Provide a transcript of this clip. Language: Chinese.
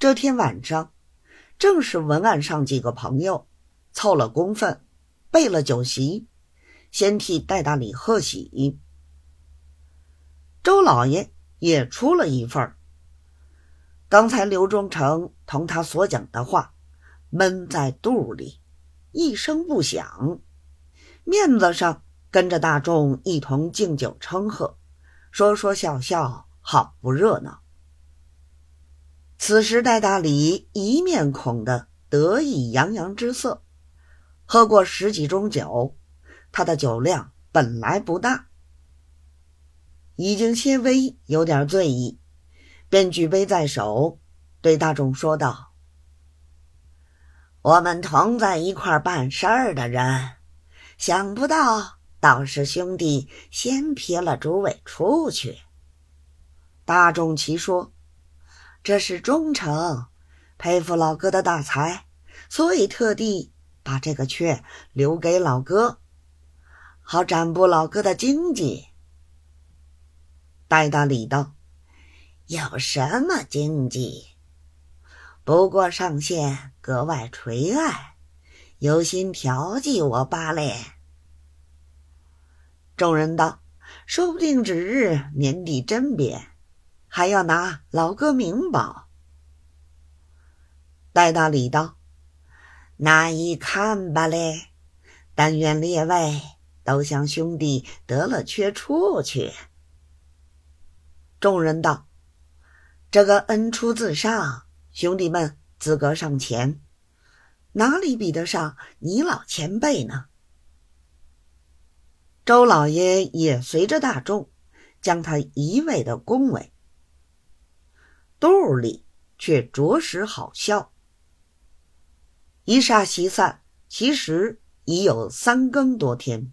这天晚上，正是文案上几个朋友凑了工分，备了酒席，先替戴大礼贺喜。周老爷也出了一份刚才刘忠诚同他所讲的话，闷在肚里，一声不响，面子上跟着大众一同敬酒称贺，说说笑笑，好不热闹。此时戴大礼一面孔的得意洋洋之色，喝过十几盅酒，他的酒量本来不大，已经些微有点醉意。便举杯在手，对大众说道：“我们同在一块办事儿的人，想不到道士兄弟先撇了诸位出去。”大众齐说：“这是忠诚，佩服老哥的大才，所以特地把这个雀留给老哥，好展布老哥的经济。”戴大礼道。有什么经济？不过上仙格外垂爱，有心调剂我罢了。众人道：“说不定指日年底甄别，还要拿老哥名宝。”戴大礼道：“那一看吧嘞，但愿列位都向兄弟得了缺处去。”众人道。这个恩出自上，兄弟们资格上前，哪里比得上你老前辈呢？周老爷也随着大众，将他一味的恭维，肚里却着实好笑。一霎席散，其实已有三更多天。